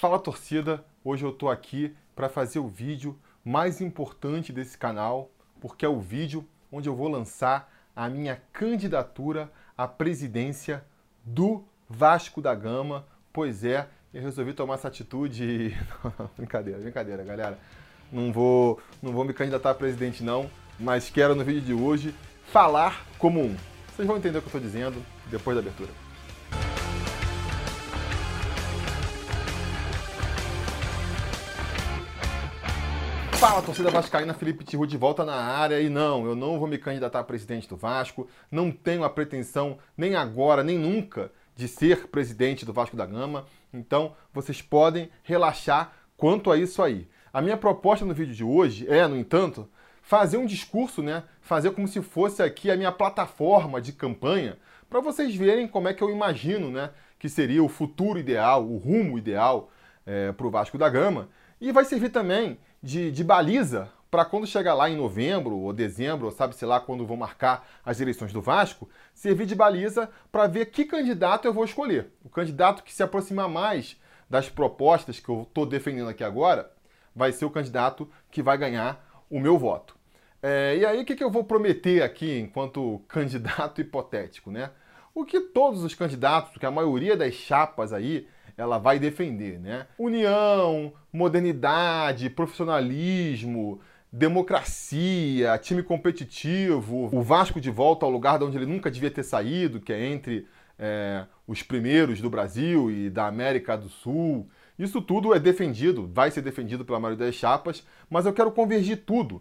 Fala torcida, hoje eu tô aqui para fazer o vídeo mais importante desse canal, porque é o vídeo onde eu vou lançar a minha candidatura à presidência do Vasco da Gama. Pois é, eu resolvi tomar essa atitude. brincadeira, brincadeira, galera. Não vou, não vou me candidatar a presidente não, mas quero no vídeo de hoje falar como um. Vocês vão entender o que eu estou dizendo depois da abertura. Fala, torcida vascaína, Felipe Tiru de volta na área. E não, eu não vou me candidatar a presidente do Vasco. Não tenho a pretensão, nem agora, nem nunca, de ser presidente do Vasco da Gama. Então, vocês podem relaxar quanto a isso aí. A minha proposta no vídeo de hoje é, no entanto, fazer um discurso, né? Fazer como se fosse aqui a minha plataforma de campanha, para vocês verem como é que eu imagino, né? Que seria o futuro ideal, o rumo ideal é, para o Vasco da Gama. E vai servir também de, de baliza para quando chegar lá em novembro ou dezembro, ou sabe-se lá quando vão marcar as eleições do Vasco, servir de baliza para ver que candidato eu vou escolher. O candidato que se aproxima mais das propostas que eu estou defendendo aqui agora vai ser o candidato que vai ganhar o meu voto. É, e aí, o que, que eu vou prometer aqui enquanto candidato hipotético, né? O que todos os candidatos, que a maioria das chapas aí, ela vai defender, né? União, modernidade, profissionalismo, democracia, time competitivo, o Vasco de volta ao lugar de onde ele nunca devia ter saído, que é entre é, os primeiros do Brasil e da América do Sul. Isso tudo é defendido, vai ser defendido pela maioria das chapas, mas eu quero convergir tudo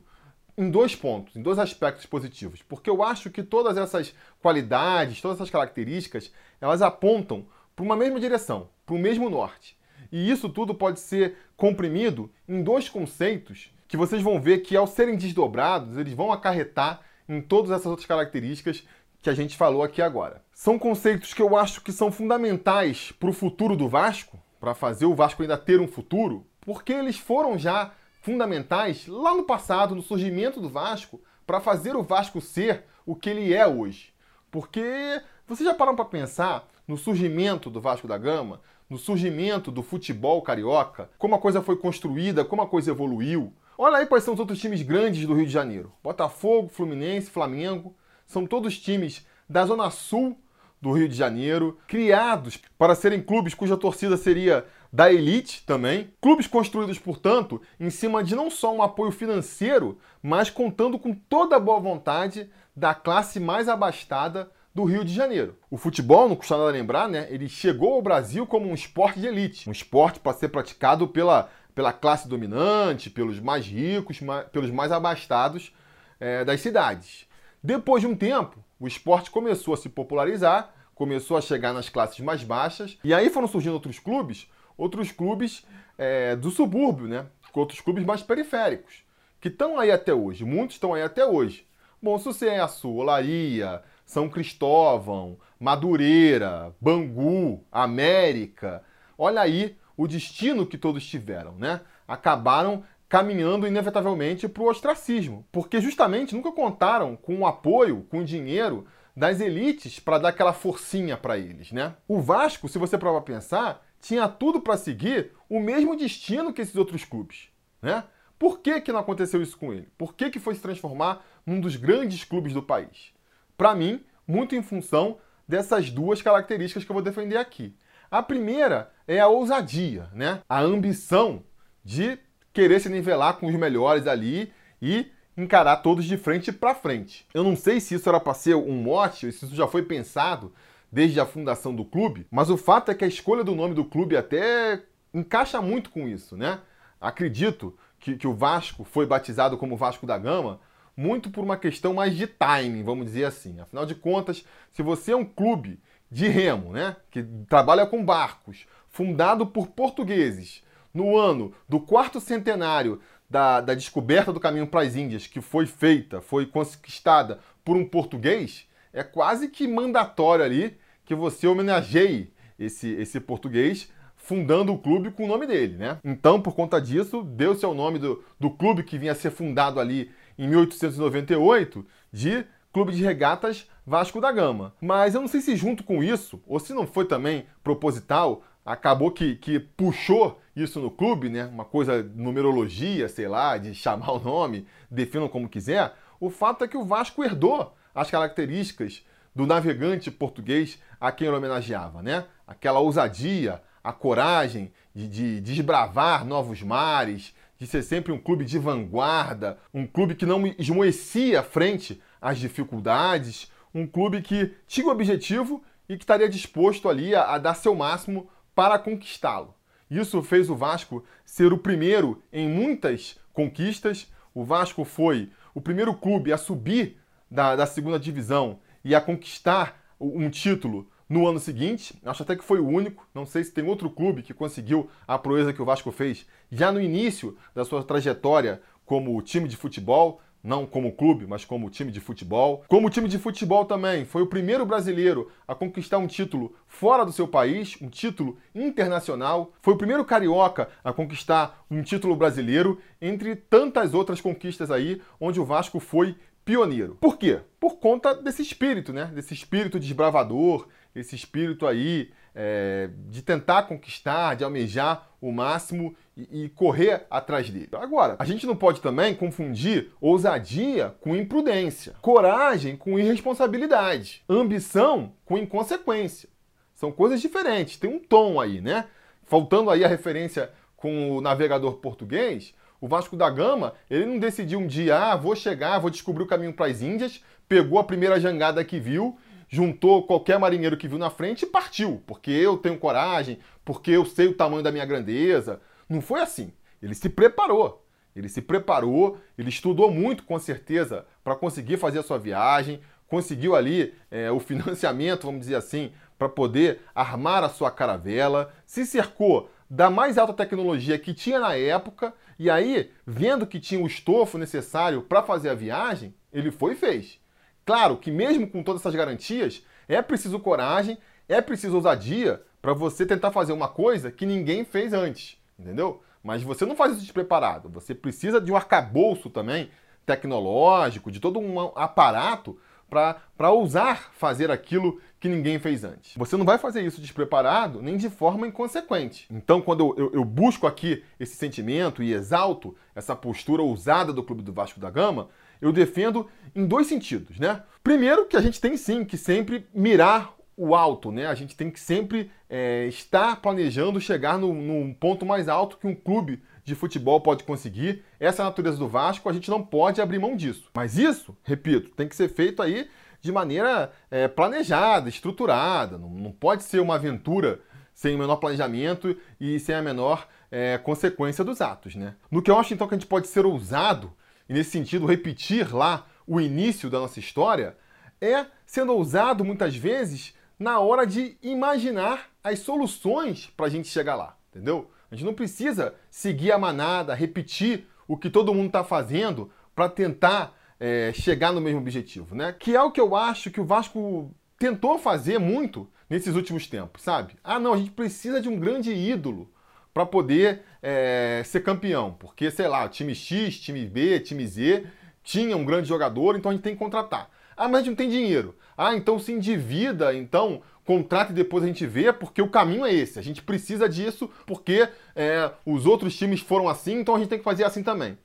em dois pontos, em dois aspectos positivos, porque eu acho que todas essas qualidades, todas essas características, elas apontam para uma mesma direção, para o mesmo norte. E isso tudo pode ser comprimido em dois conceitos que vocês vão ver que, ao serem desdobrados, eles vão acarretar em todas essas outras características que a gente falou aqui agora. São conceitos que eu acho que são fundamentais para o futuro do Vasco, para fazer o Vasco ainda ter um futuro, porque eles foram já fundamentais lá no passado, no surgimento do Vasco, para fazer o Vasco ser o que ele é hoje. Porque vocês já pararam para pensar no surgimento do Vasco da Gama, no surgimento do futebol carioca, como a coisa foi construída, como a coisa evoluiu. Olha aí quais são os outros times grandes do Rio de Janeiro: Botafogo, Fluminense, Flamengo. São todos times da Zona Sul do Rio de Janeiro, criados para serem clubes cuja torcida seria da elite também. Clubes construídos, portanto, em cima de não só um apoio financeiro, mas contando com toda a boa vontade da classe mais abastada do Rio de Janeiro. O futebol, não custa nada lembrar, né? Ele chegou ao Brasil como um esporte de elite, um esporte para ser praticado pela, pela classe dominante, pelos mais ricos, pelos mais abastados é, das cidades. Depois de um tempo, o esporte começou a se popularizar, começou a chegar nas classes mais baixas, e aí foram surgindo outros clubes, outros clubes é, do subúrbio, né? Outros clubes mais periféricos, que estão aí até hoje, muitos estão aí até hoje. Bom Sucesso, Olaria, são Cristóvão, Madureira, Bangu, América. Olha aí o destino que todos tiveram, né? Acabaram caminhando inevitavelmente para o ostracismo, porque justamente nunca contaram com o apoio, com o dinheiro das elites para dar aquela forcinha para eles, né? O Vasco, se você provar pensar, tinha tudo para seguir o mesmo destino que esses outros clubes, né? Por que, que não aconteceu isso com ele? Por que, que foi se transformar num dos grandes clubes do país? Para mim, muito em função dessas duas características que eu vou defender aqui. A primeira é a ousadia, né? A ambição de querer se nivelar com os melhores ali e encarar todos de frente para frente. Eu não sei se isso era para ser um mote, se isso já foi pensado desde a fundação do clube, mas o fato é que a escolha do nome do clube até encaixa muito com isso, né? Acredito que, que o Vasco foi batizado como Vasco da Gama muito por uma questão mais de timing, vamos dizer assim. Afinal de contas, se você é um clube de remo, né, que trabalha com barcos, fundado por portugueses, no ano do quarto centenário da, da descoberta do caminho para as Índias, que foi feita, foi conquistada por um português, é quase que mandatório ali que você homenageie esse, esse português fundando o clube com o nome dele, né? Então, por conta disso, deu-se ao nome do, do clube que vinha a ser fundado ali em 1898 de Clube de Regatas Vasco da Gama. Mas eu não sei se junto com isso, ou se não foi também proposital, acabou que, que puxou isso no clube, né? Uma coisa numerologia, sei lá, de chamar o nome, definam como quiser. O fato é que o Vasco herdou as características do navegante português a quem ele homenageava, né? Aquela ousadia, a coragem de, de desbravar novos mares, de ser sempre um clube de vanguarda, um clube que não esmoecia frente às dificuldades, um clube que tinha o objetivo e que estaria disposto ali a, a dar seu máximo para conquistá-lo. Isso fez o Vasco ser o primeiro em muitas conquistas. O Vasco foi o primeiro clube a subir da, da segunda divisão e a conquistar um título no ano seguinte. Acho até que foi o único. Não sei se tem outro clube que conseguiu a proeza que o Vasco fez já no início da sua trajetória como time de futebol não como clube, mas como time de futebol. Como time de futebol também, foi o primeiro brasileiro a conquistar um título fora do seu país, um título internacional. Foi o primeiro carioca a conquistar um título brasileiro, entre tantas outras conquistas aí, onde o Vasco foi pioneiro. Por quê? Por conta desse espírito, né? Desse espírito desbravador, esse espírito aí é, de tentar conquistar, de almejar o máximo e, e, correr atrás dele. Agora, a gente não pode também confundir ousadia com imprudência, coragem com irresponsabilidade, ambição com inconsequência. São coisas diferentes, tem um tom aí, né? Faltando aí a referência com o navegador português, o Vasco da Gama, ele não decidiu um dia, ah, vou chegar, vou descobrir o caminho para as Índias, pegou a primeira jangada que viu juntou qualquer marinheiro que viu na frente e partiu, porque eu tenho coragem, porque eu sei o tamanho da minha grandeza. Não foi assim. Ele se preparou. Ele se preparou, ele estudou muito, com certeza, para conseguir fazer a sua viagem, conseguiu ali é, o financiamento, vamos dizer assim, para poder armar a sua caravela, se cercou da mais alta tecnologia que tinha na época, e aí, vendo que tinha o estofo necessário para fazer a viagem, ele foi e fez. Claro que mesmo com todas essas garantias, é preciso coragem, é preciso ousadia para você tentar fazer uma coisa que ninguém fez antes, entendeu? Mas você não faz isso despreparado. Você precisa de um arcabouço também tecnológico, de todo um aparato para ousar fazer aquilo que ninguém fez antes. Você não vai fazer isso despreparado nem de forma inconsequente. Então, quando eu, eu, eu, busco aqui esse sentimento e exalto essa postura ousada do Clube do Vasco da Gama, eu defendo em dois sentidos, né? Primeiro, que a gente tem sim que sempre mirar o alto, né? A gente tem que sempre é, estar planejando chegar no, num ponto mais alto que um clube de futebol pode conseguir. Essa é a natureza do Vasco, a gente não pode abrir mão disso. Mas isso, repito, tem que ser feito aí de maneira é, planejada, estruturada. Não, não, pode ser uma aventura sem o menor planejamento e sem a menor é, consequência dos atos, né? No que eu acho então que a gente pode ser ousado e nesse sentido repetir lá o início da nossa história, é sendo ousado muitas vezes na hora de imaginar as soluções para a gente chegar lá, entendeu? A gente não precisa seguir a manada, repetir o que todo mundo está fazendo para tentar é, chegar no mesmo objetivo, né? Que é o que eu acho que o Vasco tentou fazer muito nesses últimos tempos, sabe? Ah, não, a gente precisa de um grande ídolo para poder é, ser campeão. Porque, sei lá, time X, time B, time Z tinha um grande jogador, então a gente tem que contratar. Ah, mas a gente não tem dinheiro. Ah, então se endivida, então contrata e depois a gente vê, porque o caminho é esse. A gente precisa disso porque é, os outros times foram assim, então a gente tem que fazer assim também.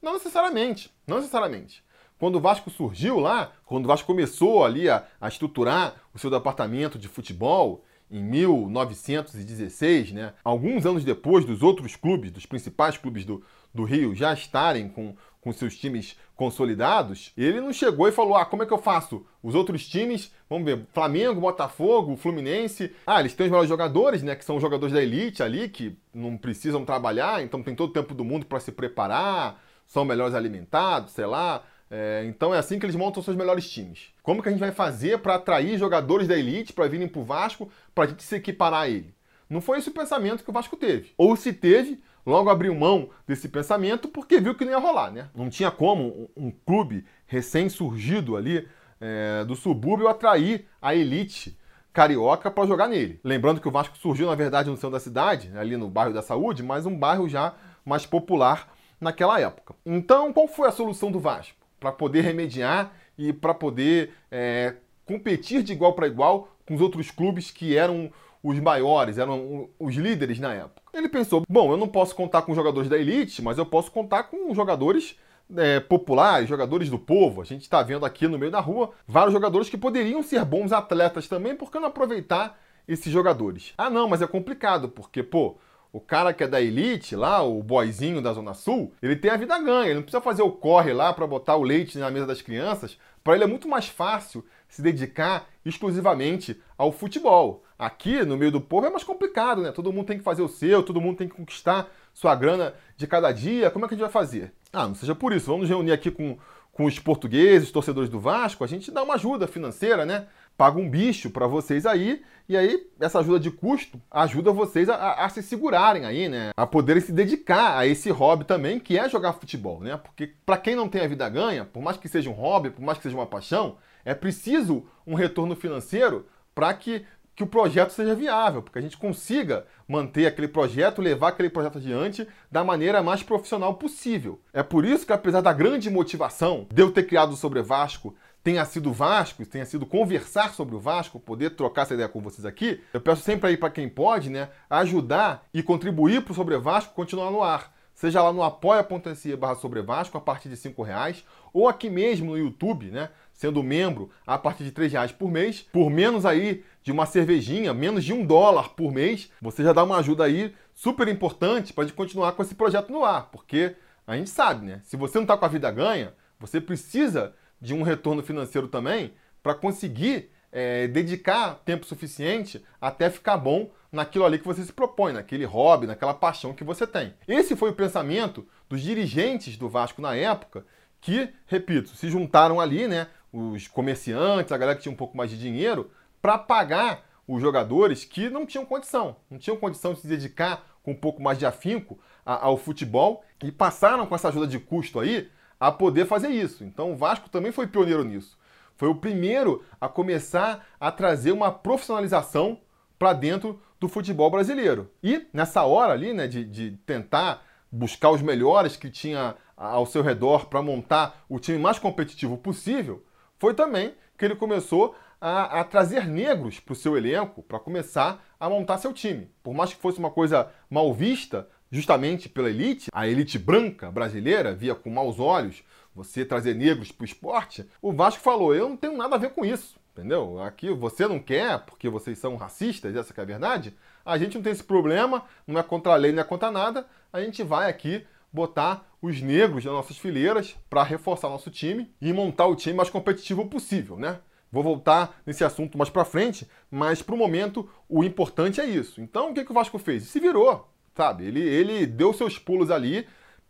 Não necessariamente, não necessariamente. Quando o Vasco surgiu lá, quando o Vasco começou ali a, a estruturar o seu departamento de futebol, em 1916, né, alguns anos depois dos outros clubes, dos principais clubes do, do Rio, já estarem com, com seus times consolidados, ele não chegou e falou: ah, como é que eu faço? Os outros times, vamos ver, Flamengo, Botafogo, Fluminense, ah, eles têm os melhores jogadores, né, que são os jogadores da elite ali, que não precisam trabalhar, então tem todo o tempo do mundo para se preparar, são melhores alimentados, sei lá. É, então é assim que eles montam seus melhores times. Como que a gente vai fazer para atrair jogadores da elite para virem para o Vasco para a gente se equiparar a ele? Não foi esse o pensamento que o Vasco teve. Ou se teve, logo abriu mão desse pensamento porque viu que não ia rolar, né? Não tinha como um, clube recém-surgido ali é, do subúrbio atrair a elite carioca para jogar nele. Lembrando que o Vasco surgiu, na verdade, no centro da cidade, ali no bairro da Saúde, mas um bairro já mais popular naquela época. Então, qual foi a solução do Vasco? para poder remediar e para poder é, competir de igual para igual com os outros clubes que eram os maiores, eram os líderes na época. Ele pensou: bom, eu não posso contar com jogadores da elite, mas eu posso contar com jogadores é, populares, jogadores do povo. A gente está vendo aqui no meio da rua vários jogadores que poderiam ser bons atletas também, por que não aproveitar esses jogadores? Ah, não, mas é complicado, porque, pô, o cara que é da elite lá, o boyzinho da Zona Sul, ele tem a vida ganha, ele não precisa fazer o corre lá para botar o leite na mesa das crianças. Para ele é muito mais fácil se dedicar exclusivamente ao futebol. Aqui, no meio do povo, é mais complicado, né? Todo mundo tem que fazer o seu, todo mundo tem que conquistar sua grana de cada dia. Como é que a gente vai fazer? Ah, não seja por isso. Vamos reunir aqui com, com os portugueses, torcedores do Vasco, a gente dá uma ajuda financeira, né? Paga um bicho para vocês aí, e aí essa ajuda de custo ajuda vocês a, a, se segurarem aí, né? A poderem se dedicar a esse hobby também, que é jogar futebol, né? Porque para quem não tem a vida ganha, por mais que seja um hobby, por mais que seja uma paixão, é preciso um retorno financeiro para que, que o projeto seja viável, porque a gente consiga manter aquele projeto, levar aquele projeto adiante da maneira mais profissional possível. É por isso que, apesar da grande motivação de eu ter criado o Sobre Vasco, tenha sido Vasco, tenha sido conversar sobre o Vasco, poder trocar essa ideia com vocês aqui, eu peço sempre aí para quem pode, né, ajudar e contribuir para o Sobre Vasco continuar no ar. Seja lá no apoia.se barra Sobre Vasco a partir de cinco reais, ou aqui mesmo no YouTube, né, sendo membro a partir de três reais por mês, por menos aí de uma cervejinha, menos de um dólar por mês, você já dá uma ajuda aí super importante para a gente continuar com esse projeto no ar, porque a gente sabe, né, se você não está com a vida ganha, você precisa de um retorno financeiro também para conseguir é, dedicar tempo suficiente até ficar bom naquilo ali que você se propõe, naquele hobby, naquela paixão que você tem. Esse foi o pensamento dos dirigentes do Vasco na época, que, repito, se juntaram ali, né, os comerciantes, a galera que tinha um pouco mais de dinheiro, para pagar os jogadores que não tinham condição, não tinham condição de se dedicar com um pouco mais de afinco ao futebol e passaram com essa ajuda de custo aí a poder fazer isso. Então o Vasco também foi pioneiro nisso. Foi o primeiro a começar a trazer uma profissionalização para dentro do futebol brasileiro. E nessa hora ali, né, de, de tentar buscar os melhores que tinha ao seu redor para montar o time mais competitivo possível, foi também que ele começou a, a trazer negros para o seu elenco, para começar a montar seu time. Por mais que fosse uma coisa mal vista, justamente pela elite, a elite branca brasileira via com maus olhos você trazer negros para o esporte, o Vasco falou: eu não tenho nada a ver com isso. Entendeu? Aqui você não quer, porque vocês são racistas, essa é a verdade. A gente não tem esse problema, não é contra a lei, não é contra nada. A gente vai aqui botar os negros nas nossas fileiras para reforçar nosso time e montar o time mais competitivo possível, né? Vou voltar nesse assunto mais para frente, mas para o momento o importante é isso. Então o que, que o Vasco fez? Se virou, sabe? Ele, ele deu seus pulos ali,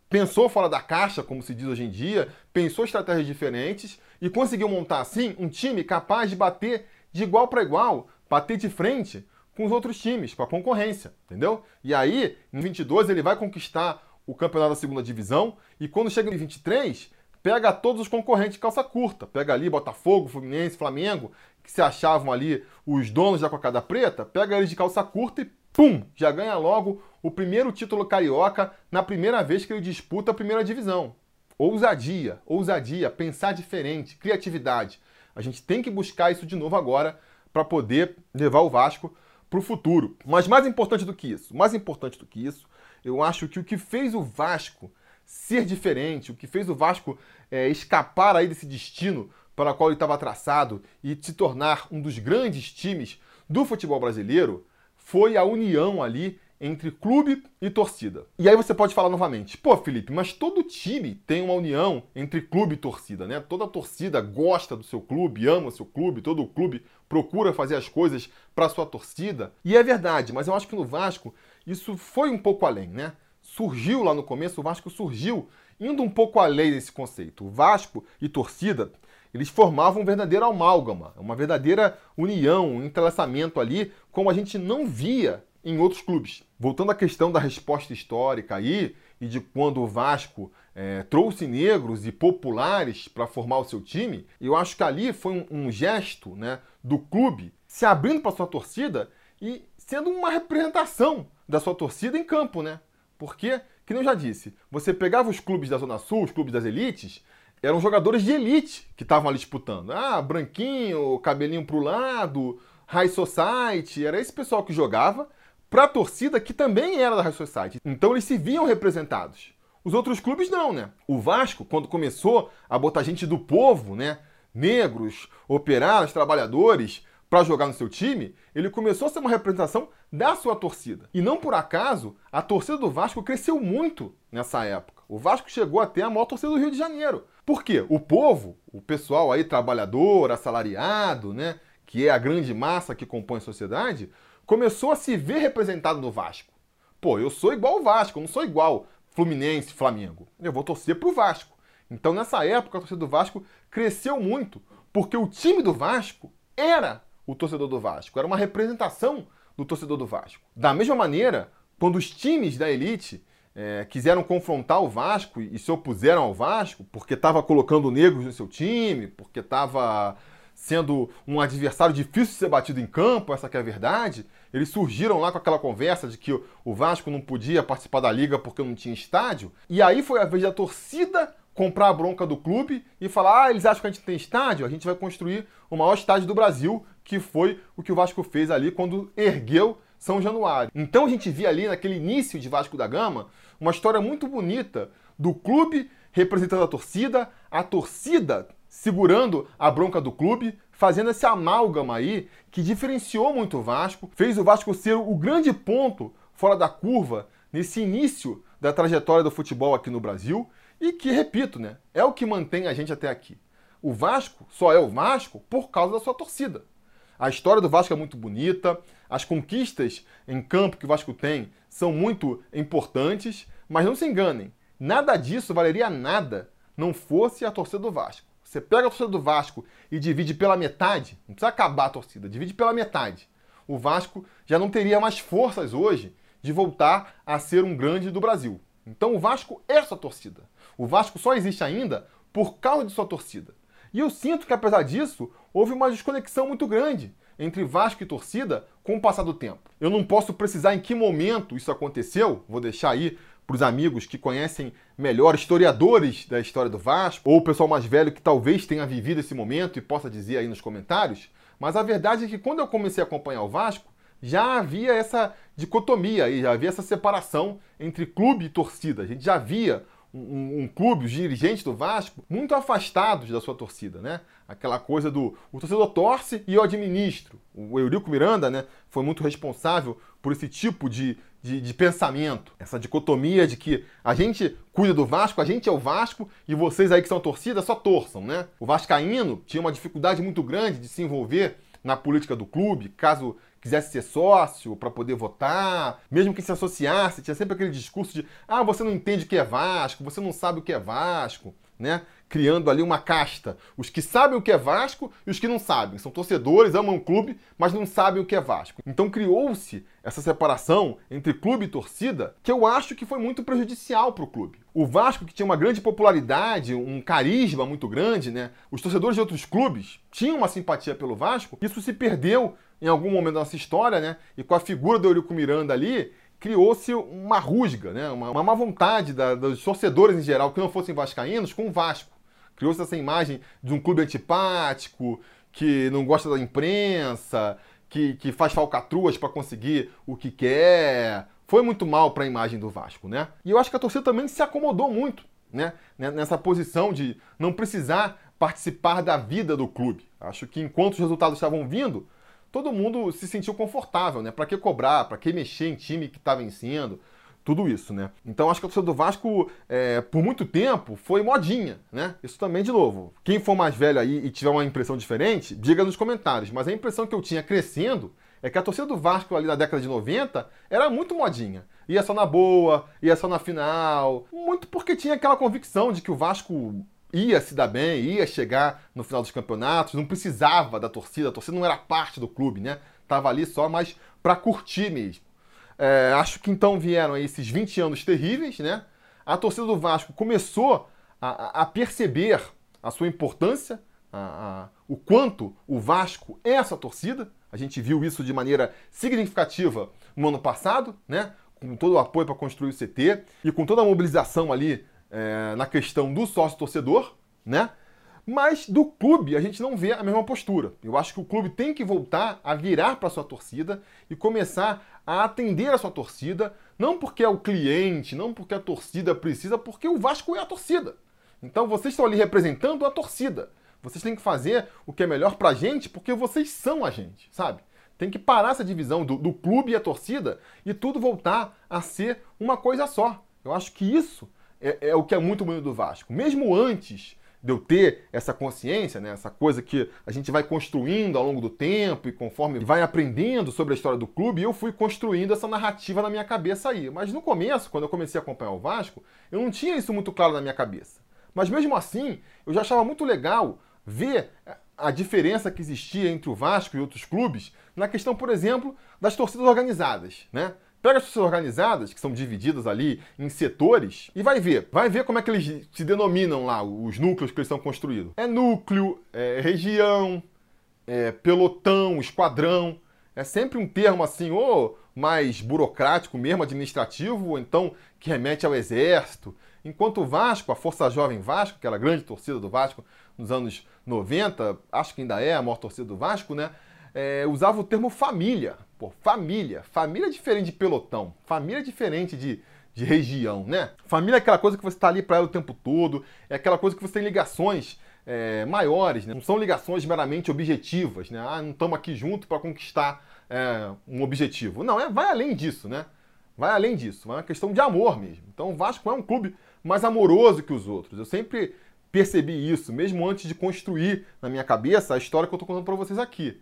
pensou fora da caixa, como se diz hoje em dia, pensou estratégias diferentes e conseguiu montar assim um time capaz de bater de igual para igual, bater de frente com os outros times, com a concorrência, entendeu? E aí, em 22 ele vai conquistar o campeonato da segunda divisão e quando chega em 23, pega todos os concorrentes de calça curta, pega ali Botafogo, Fluminense, Flamengo, que se achavam ali os donos da cocada preta, pega eles de calça curta e pum, já ganha logo o primeiro título carioca na primeira vez que ele disputa a primeira divisão. Ousadia, ousadia, pensar diferente, criatividade. A gente tem que buscar isso de novo agora para poder levar o Vasco para o futuro. Mas mais importante do que isso, mais importante do que isso, eu acho que o que fez o Vasco ser diferente, o que fez o Vasco é, escapar aí desse destino para o qual ele estava traçado e se tornar um dos grandes times do futebol brasileiro, foi a união ali entre clube e torcida. E aí você pode falar novamente, pô, Felipe, mas todo time tem uma união entre clube e torcida, né? Toda torcida gosta do seu clube, ama o seu clube, todo clube procura fazer as coisas para sua torcida. E é verdade, mas eu acho que no Vasco isso foi um pouco além, né? Surgiu lá no começo, o Vasco surgiu indo um pouco além desse conceito. O Vasco e torcida eles formavam um verdadeiro amálgama, uma verdadeira união, um entrelaçamento ali, como a gente não via em outros clubes. Voltando à questão da resposta histórica aí, e de quando o Vasco é, trouxe negros e populares para formar o seu time, eu acho que ali foi um, um gesto né, do clube se abrindo para sua torcida e sendo uma representação da sua torcida em campo, né? Porque, que eu já disse, você pegava os clubes da Zona Sul, os clubes das elites, eram jogadores de elite que estavam ali disputando. Ah, branquinho, cabelinho pro lado, High Society, era esse pessoal que jogava para a torcida que também era da High Society. Então eles se viam representados. Os outros clubes não, né? O Vasco, quando começou a botar gente do povo, né? Negros, operários, trabalhadores, para jogar no seu time, ele começou a ser uma representação da sua torcida. E não por acaso, a torcida do Vasco cresceu muito nessa época. O Vasco chegou até a maior torcida do Rio de Janeiro. Por quê? O povo, o pessoal aí trabalhador, assalariado, né, que é a grande massa que compõe a sociedade, começou a se ver representado no Vasco. Pô, eu sou igual o Vasco, eu não sou igual Fluminense, Flamengo. Eu vou torcer pro Vasco. Então, nessa época, a torcida do Vasco cresceu muito, porque o time do Vasco era o torcedor do Vasco, era uma representação do torcedor do Vasco. Da mesma maneira, quando os times da elite é, quiseram confrontar o Vasco e se opuseram ao Vasco, porque estava colocando negros no seu time, porque estava sendo um adversário difícil de ser batido em campo, essa é a verdade. Eles surgiram lá com aquela conversa de que o Vasco não podia participar da liga porque não tinha estádio. E aí foi a vez da torcida comprar a bronca do clube e falar: ah, eles acham que a gente tem estádio, a gente vai construir o maior estádio do Brasil, que foi o que o Vasco fez ali quando ergueu São Januário. Então a gente via ali naquele início de Vasco da Gama uma história muito bonita do clube representando a torcida, a torcida segurando a bronca do clube, fazendo esse amálgama aí que diferenciou muito o Vasco, fez o Vasco ser o grande ponto fora da curva nesse início da trajetória do futebol aqui no Brasil e que, repito, né, é o que mantém a gente até aqui. O Vasco só é o Vasco por causa da sua torcida. A história do Vasco é muito bonita, as conquistas em campo que o Vasco tem são muito importantes, mas não se enganem, nada disso valeria nada não fosse a torcida do Vasco. Você pega a torcida do Vasco e divide pela metade, não precisa acabar a torcida, divide pela metade. O Vasco já não teria mais forças hoje de voltar a ser um grande do Brasil. Então o Vasco é sua torcida. O Vasco só existe ainda por causa de sua torcida. E eu sinto que, apesar disso, houve uma desconexão muito grande entre Vasco e torcida com o passar do tempo. Eu não posso precisar em que momento isso aconteceu, vou deixar aí para os amigos que conhecem melhor, historiadores da história do Vasco, ou o pessoal mais velho que talvez tenha vivido esse momento e possa dizer aí nos comentários. Mas a verdade é que quando eu comecei a acompanhar o Vasco, já havia essa dicotomia e já havia essa separação entre clube e torcida. A gente já via um, um, clube, os dirigentes do Vasco, muito afastados da sua torcida, né? Aquela coisa do o torcedor torce e eu administro. O Eurico Miranda, né, foi muito responsável por esse tipo de, de, de, pensamento, essa dicotomia de que a gente cuida do Vasco, a gente é o Vasco e vocês aí que são torcida só torçam, né? O Vascaíno tinha uma dificuldade muito grande de se envolver na política do clube, caso quisesse ser sócio para poder votar, mesmo que se associasse, tinha sempre aquele discurso de ah, você não entende o que é Vasco, você não sabe o que é Vasco, né? Criando ali uma casta. Os que sabem o que é Vasco e os que não sabem. São torcedores, amam o clube, mas não sabem o que é Vasco. Então criou-se essa separação entre clube e torcida que eu acho que foi muito prejudicial para o clube. O Vasco, que tinha uma grande popularidade, um carisma muito grande, né? Os torcedores de outros clubes tinham uma simpatia pelo Vasco, isso se perdeu em algum momento da nossa história, né? E com a figura do Eurico Miranda ali, criou-se uma rusga, né? uma, uma má vontade da, dos torcedores em geral que não fossem vascaínos com o Vasco. Criou-se essa imagem de um clube antipático, que não gosta da imprensa, que, que faz falcatruas para conseguir o que quer. Foi muito mal para a imagem do Vasco, né? E eu acho que a torcida também se acomodou muito, né? Nessa posição de não precisar participar da vida do clube. Acho que enquanto os resultados estavam vindo, todo mundo se sentiu confortável, né? Para que cobrar, para que mexer em time que está vencendo, tudo isso, né? Então acho que a torcida do Vasco, é, por muito tempo, foi modinha, né? Isso também, de novo, quem for mais velho aí e tiver uma impressão diferente, diga nos comentários. Mas a impressão que eu tinha crescendo é que a torcida do Vasco ali na década de 90 era muito modinha. Ia só na boa, ia só na final. Muito porque tinha aquela convicção de que o Vasco ia se dar bem, ia chegar no final dos campeonatos, não precisava da torcida, a torcida não era parte do clube, né? Tava ali só mais para curtir mesmo. É, acho que então vieram esses 20 anos terríveis, né? A torcida do Vasco começou a, a perceber a sua importância, a, a, o quanto o Vasco é essa torcida. A gente viu isso de maneira significativa no ano passado, né? Com todo o apoio para construir o CT e com toda a mobilização ali é, na questão do sócio torcedor, né? Mas do clube a gente não vê a mesma postura. Eu acho que o clube tem que voltar a virar para sua torcida e começar a atender a sua torcida, não porque é o cliente, não porque a torcida precisa, porque o Vasco é a torcida. Então vocês estão ali representando a torcida. Vocês têm que fazer o que é melhor pra gente, porque vocês são a gente, sabe? Tem que parar essa divisão do, do clube e a torcida e tudo voltar a ser uma coisa só. Eu acho que isso é, é o que é muito bonito do Vasco. Mesmo antes de eu ter essa consciência, né, essa coisa que a gente vai construindo ao longo do tempo e conforme vai aprendendo sobre a história do clube, eu fui construindo essa narrativa na minha cabeça aí. Mas no começo, quando eu comecei a acompanhar o Vasco, eu não tinha isso muito claro na minha cabeça. Mas mesmo assim, eu já achava muito legal ver a diferença que existia entre o Vasco e outros clubes na questão, por exemplo, das torcidas organizadas, né? Pega as torcidas organizadas, que são divididas ali em setores, e vai ver. Vai ver como é que eles se denominam lá, os núcleos que eles são construídos. É núcleo, é região, é pelotão, esquadrão. É sempre um termo assim, ou mais burocrático mesmo, administrativo, ou então que remete ao exército. Enquanto o Vasco, a Força Jovem Vasco, aquela grande torcida do Vasco nos anos 90, acho que ainda é a maior torcida do Vasco, né? É, usava o termo família. Pô, família. Família é diferente de pelotão. Família é diferente de, de região, né? Família é aquela coisa que você está ali para ela o tempo todo, é aquela coisa que você tem ligações é, maiores, né? não são ligações meramente objetivas, né? Ah, não estamos aqui junto para conquistar é, um objetivo. Não, é, vai além disso, né? Vai além disso, é uma questão de amor mesmo. Então o Vasco é um clube mais amoroso que os outros. Eu sempre percebi isso, mesmo antes de construir na minha cabeça a história que eu estou contando para vocês aqui.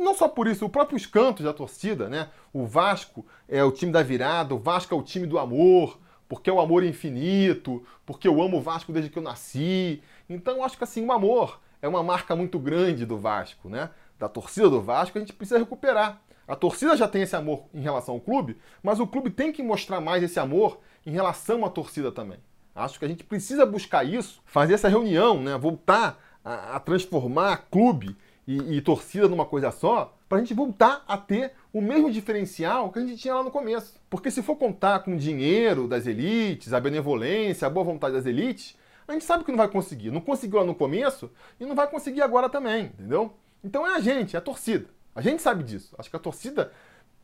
Não só por isso, os próprios cantos da torcida, né? O Vasco é o time da virada, o Vasco é o time do amor, porque é o amor infinito, porque eu amo o Vasco desde que eu nasci. Então eu acho que assim, o amor é uma marca muito grande do Vasco, né? Da torcida do Vasco, a gente precisa recuperar. A torcida já tem esse amor em relação ao clube, mas o clube tem que mostrar mais esse amor em relação à torcida também. Acho que a gente precisa buscar isso, fazer essa reunião, né? voltar a, a transformar clube e, e, torcida numa coisa só, para a gente voltar a ter o mesmo diferencial que a gente tinha lá no começo. Porque se for contar com o dinheiro das elites, a benevolência, a boa vontade das elites, a gente sabe que não vai conseguir. Não conseguiu lá no começo e não vai conseguir agora também, entendeu? Então é a gente, é a torcida. A gente sabe disso. Acho que a torcida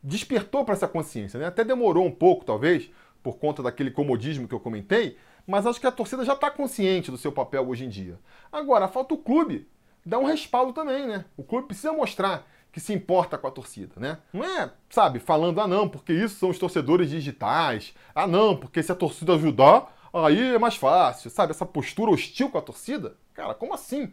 despertou para essa consciência, né? Até demorou um pouco, talvez, por conta daquele comodismo que eu comentei, mas acho que a torcida já está consciente do seu papel hoje em dia. Agora, falta o clube dar um respaldo também, né? O clube precisa mostrar que se importa com a torcida, né? Não é, sabe, falando, ah não, porque isso são os torcedores digitais, ah não, porque se a torcida ajudar, aí é mais fácil, sabe? Essa postura hostil com a torcida, cara, como assim?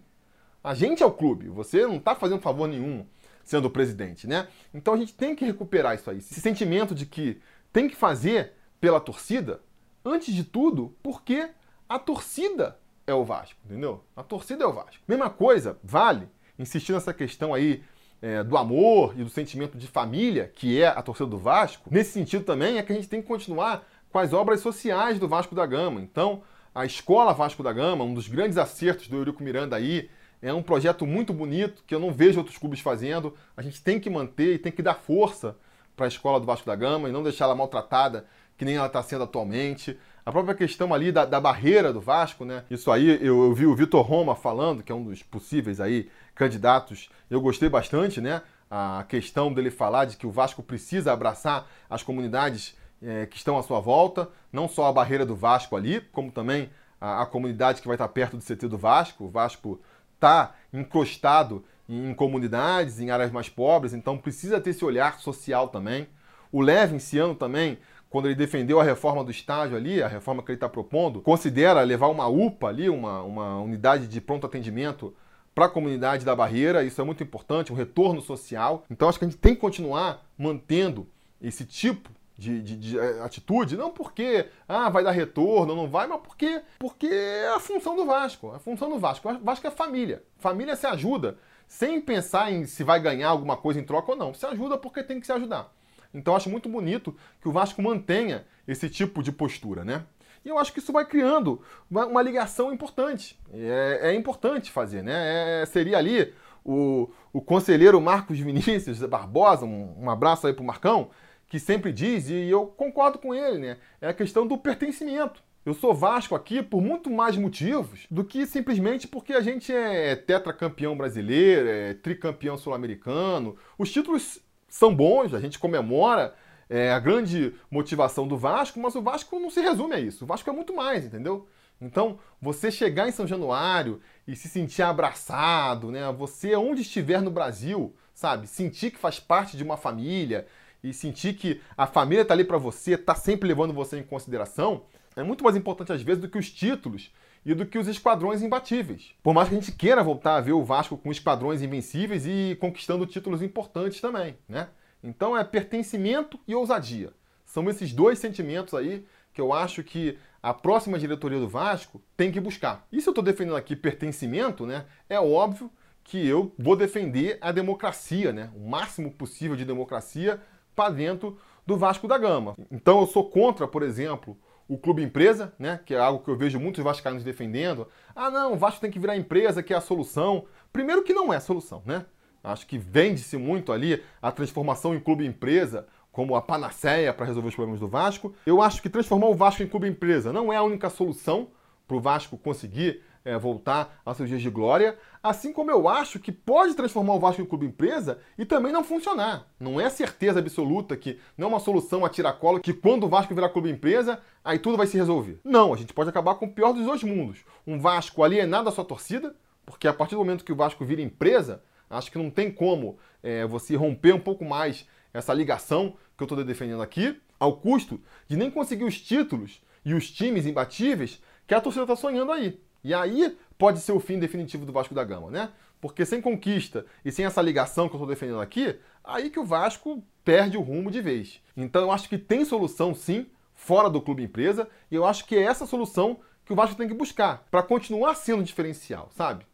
A gente é o clube, você não está fazendo favor nenhum sendo o presidente, né? Então a gente tem que recuperar isso aí, esse sentimento de que tem que fazer pela torcida, antes de tudo, porque a torcida é o Vasco, entendeu? A torcida é o Vasco. Mesma coisa, vale insistir nessa questão aí é, do amor e do sentimento de família, que é a torcida do Vasco. Nesse sentido também é que a gente tem que continuar com as obras sociais do Vasco da Gama. Então, a Escola Vasco da Gama, um dos grandes acertos do Eurico Miranda aí, é um projeto muito bonito que eu não vejo outros clubes fazendo. A gente tem que manter e tem que dar força para a escola do Vasco da Gama e não deixar ela maltratada que nem ela está sendo atualmente. A própria questão ali da, da barreira do Vasco, né? Isso aí eu, eu vi o Vitor Roma falando, que é um dos possíveis aí candidatos. Eu gostei bastante, né? A questão dele falar de que o Vasco precisa abraçar as comunidades é, que estão à sua volta, não só a barreira do Vasco ali, como também a, a comunidade que vai estar perto do CT do Vasco. O Vasco está encostado em comunidades, em áreas mais pobres, então precisa ter esse olhar social também. O Leve, esse ano também, quando ele defendeu a reforma do estágio ali, a reforma que ele está propondo, considera levar uma UPA ali, uma, uma unidade de pronto atendimento para a comunidade da barreira. Isso é muito importante, um retorno social. Então acho que a gente tem que continuar mantendo esse tipo de, de, de, eh, atitude, não porque ah, vai dar retorno, não vai, mas porque, porque é a função do Vasco. A função do Vasco. O Vasco é família. Família se ajuda sem pensar em se vai ganhar alguma coisa em troca ou não. Se ajuda porque tem que se ajudar. Então acho muito bonito que o Vasco mantenha esse tipo de postura, né? E eu acho que isso vai criando uma, uma ligação importante. É, é, importante fazer, né? É, seria ali o, o conselheiro Marcos Vinícius Barbosa, um, um abraço aí pro Marcão, que sempre diz, e eu concordo com ele, né? É a questão do pertencimento. Eu sou Vasco aqui por muito mais motivos do que simplesmente porque a gente é tetracampeão brasileiro, é tricampeão sul-americano. Os títulos são bons, a gente comemora é, a grande motivação do Vasco, mas o Vasco não se resume a isso. O Vasco é muito mais, entendeu? Então, você chegar em São Januário e se sentir abraçado, né? Você, onde estiver no Brasil, sabe? Sentir que faz parte de uma família e sentir que a família está ali para você, está sempre levando você em consideração, é muito mais importante às vezes do que os títulos e do que os esquadrões imbatíveis. Por mais que a gente queira voltar a ver o Vasco com esquadrões invencíveis e conquistando títulos importantes também, né? Então é pertencimento e ousadia. São esses dois sentimentos aí que eu acho que a próxima diretoria do Vasco tem que buscar. E se eu estou defendendo aqui pertencimento, né, é óbvio que eu vou defender a democracia, né, o máximo possível de democracia para dentro do Vasco da Gama. Então eu sou contra, por exemplo, o clube empresa, né, que é algo que eu vejo muitos vascaínos defendendo. Ah, não, o Vasco tem que virar empresa, que é a solução. Primeiro que não é a solução, né? Acho que vende-se muito ali a transformação em clube empresa como a panaceia para resolver os problemas do Vasco. Eu acho que transformar o Vasco em clube empresa não é a única solução para o Vasco conseguir é, voltar aos seus dias de glória, assim como eu acho que pode transformar o Vasco em clube empresa e também não funcionar. Não é certeza absoluta que não é uma solução a tiracolo que quando o Vasco virar clube empresa, aí tudo vai se resolver. Não, a gente pode acabar com o pior dos dois mundos. Um Vasco alienado à sua torcida, porque a partir do momento que o Vasco vira empresa, acho que não tem como é, você romper um pouco mais essa ligação que eu estou defendendo aqui, ao custo de nem conseguir os títulos e os times imbatíveis que a torcida está sonhando aí. E aí pode ser o fim definitivo do Vasco da Gama, né? Porque sem conquista e sem essa ligação que eu estou defendendo aqui, aí que o Vasco perde o rumo de vez. Então eu acho que tem solução sim, fora do clube empresa, e eu acho que é essa solução que o Vasco tem que buscar para continuar sendo diferencial, sabe?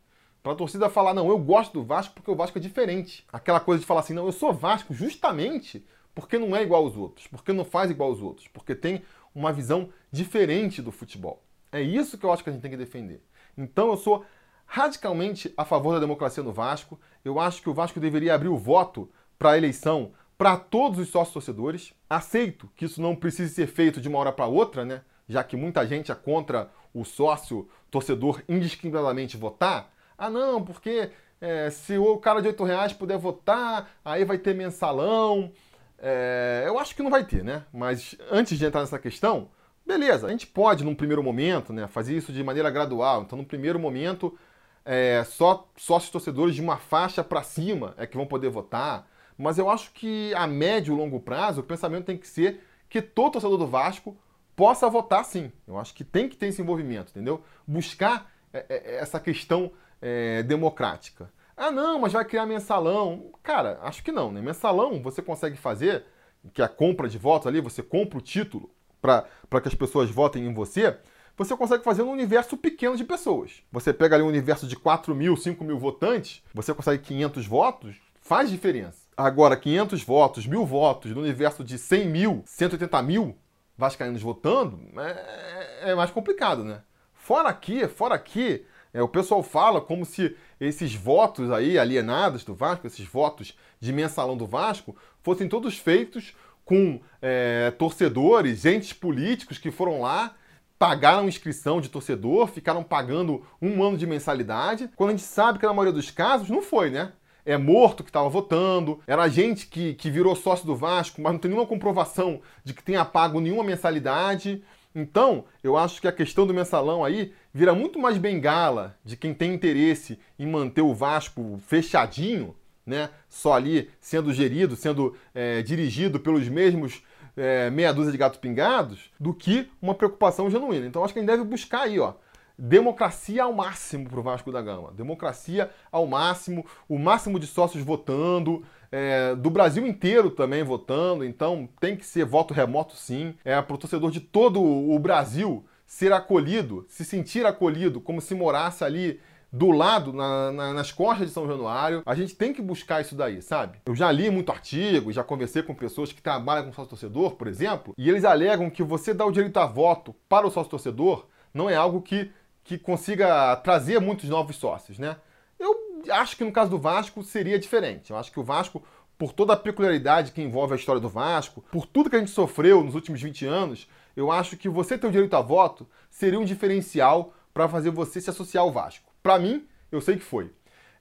Para a torcida falar, não, eu gosto do Vasco porque o Vasco é diferente. Aquela coisa de falar assim, não, eu sou Vasco justamente porque não é igual aos outros, porque não faz igual aos outros, porque tem uma visão diferente do futebol. É isso que eu acho que a gente tem que defender. Então eu sou radicalmente a favor da democracia no Vasco. Eu acho que o Vasco deveria abrir o voto para a eleição para todos os sócios torcedores. Aceito que isso não precise ser feito de uma hora para outra, né? Já que muita gente é contra o sócio torcedor indiscriminadamente votar. Ah, não, porque é, se o cara de 8 reais puder votar, aí vai ter mensalão. É, eu acho que não vai ter, né? Mas antes de entrar nessa questão, beleza, a gente pode, num primeiro momento, né, fazer isso de maneira gradual. Então, no primeiro momento, é, só sócios torcedores de uma faixa para cima é que vão poder votar. Mas eu acho que a médio e longo prazo, o pensamento tem que ser que todo torcedor do Vasco possa votar sim. Eu acho que tem que ter esse envolvimento, entendeu? Buscar é, é, essa questão é, democrática. Ah, não, mas vai criar mensalão. Cara, acho que não, né? Mensalão você consegue fazer, que é a compra de votos ali, você compra o título para que as pessoas votem em você, você consegue fazer num universo pequeno de pessoas. Você pega ali um universo de 4 mil, 5 mil votantes, você consegue 500 votos, faz diferença. Agora, 500 votos, mil votos no universo de 100 mil, 180 mil vascaínos votando, é, é mais complicado, né? Fora aqui, fora aqui, é, o pessoal fala como se esses votos aí alienados do Vasco, esses votos de mensalão do Vasco, fossem todos feitos com é, torcedores, entes políticos que foram lá, pagaram inscrição de torcedor, ficaram pagando um ano de mensalidade, quando a gente sabe que na maioria dos casos não foi, né? É morto que estava votando, era gente que, que virou sócio do Vasco, mas não tem nenhuma comprovação de que tenha pago nenhuma mensalidade. Então, eu acho que a questão do mensalão aí vira muito mais bengala de quem tem interesse em manter o Vasco fechadinho, né? Só ali sendo gerido, sendo é, dirigido pelos mesmos é, meia dúzia de gatos pingados, do que uma preocupação genuína. Então, acho que a gente deve buscar aí, ó, democracia ao máximo para o Vasco da Gama. Democracia ao máximo, o máximo de sócios votando, é, do Brasil inteiro também votando, então tem que ser voto remoto sim. É para o torcedor de todo o Brasil ser acolhido, se sentir acolhido, como se morasse ali do lado, na, na, nas costas de São Januário. A gente tem que buscar isso daí, sabe? Eu já li muito artigo, já conversei com pessoas que trabalham com sócio-torcedor, por exemplo, e eles alegam que você dar o direito a voto para o sócio-torcedor não é algo que, que consiga trazer muitos novos sócios, né? Eu acho que no caso do Vasco seria diferente. Eu acho que o Vasco por toda a peculiaridade que envolve a história do Vasco, por tudo que a gente sofreu nos últimos 20 anos, eu acho que você ter o direito a voto seria um diferencial para fazer você se associar ao Vasco. Para mim, eu sei que foi.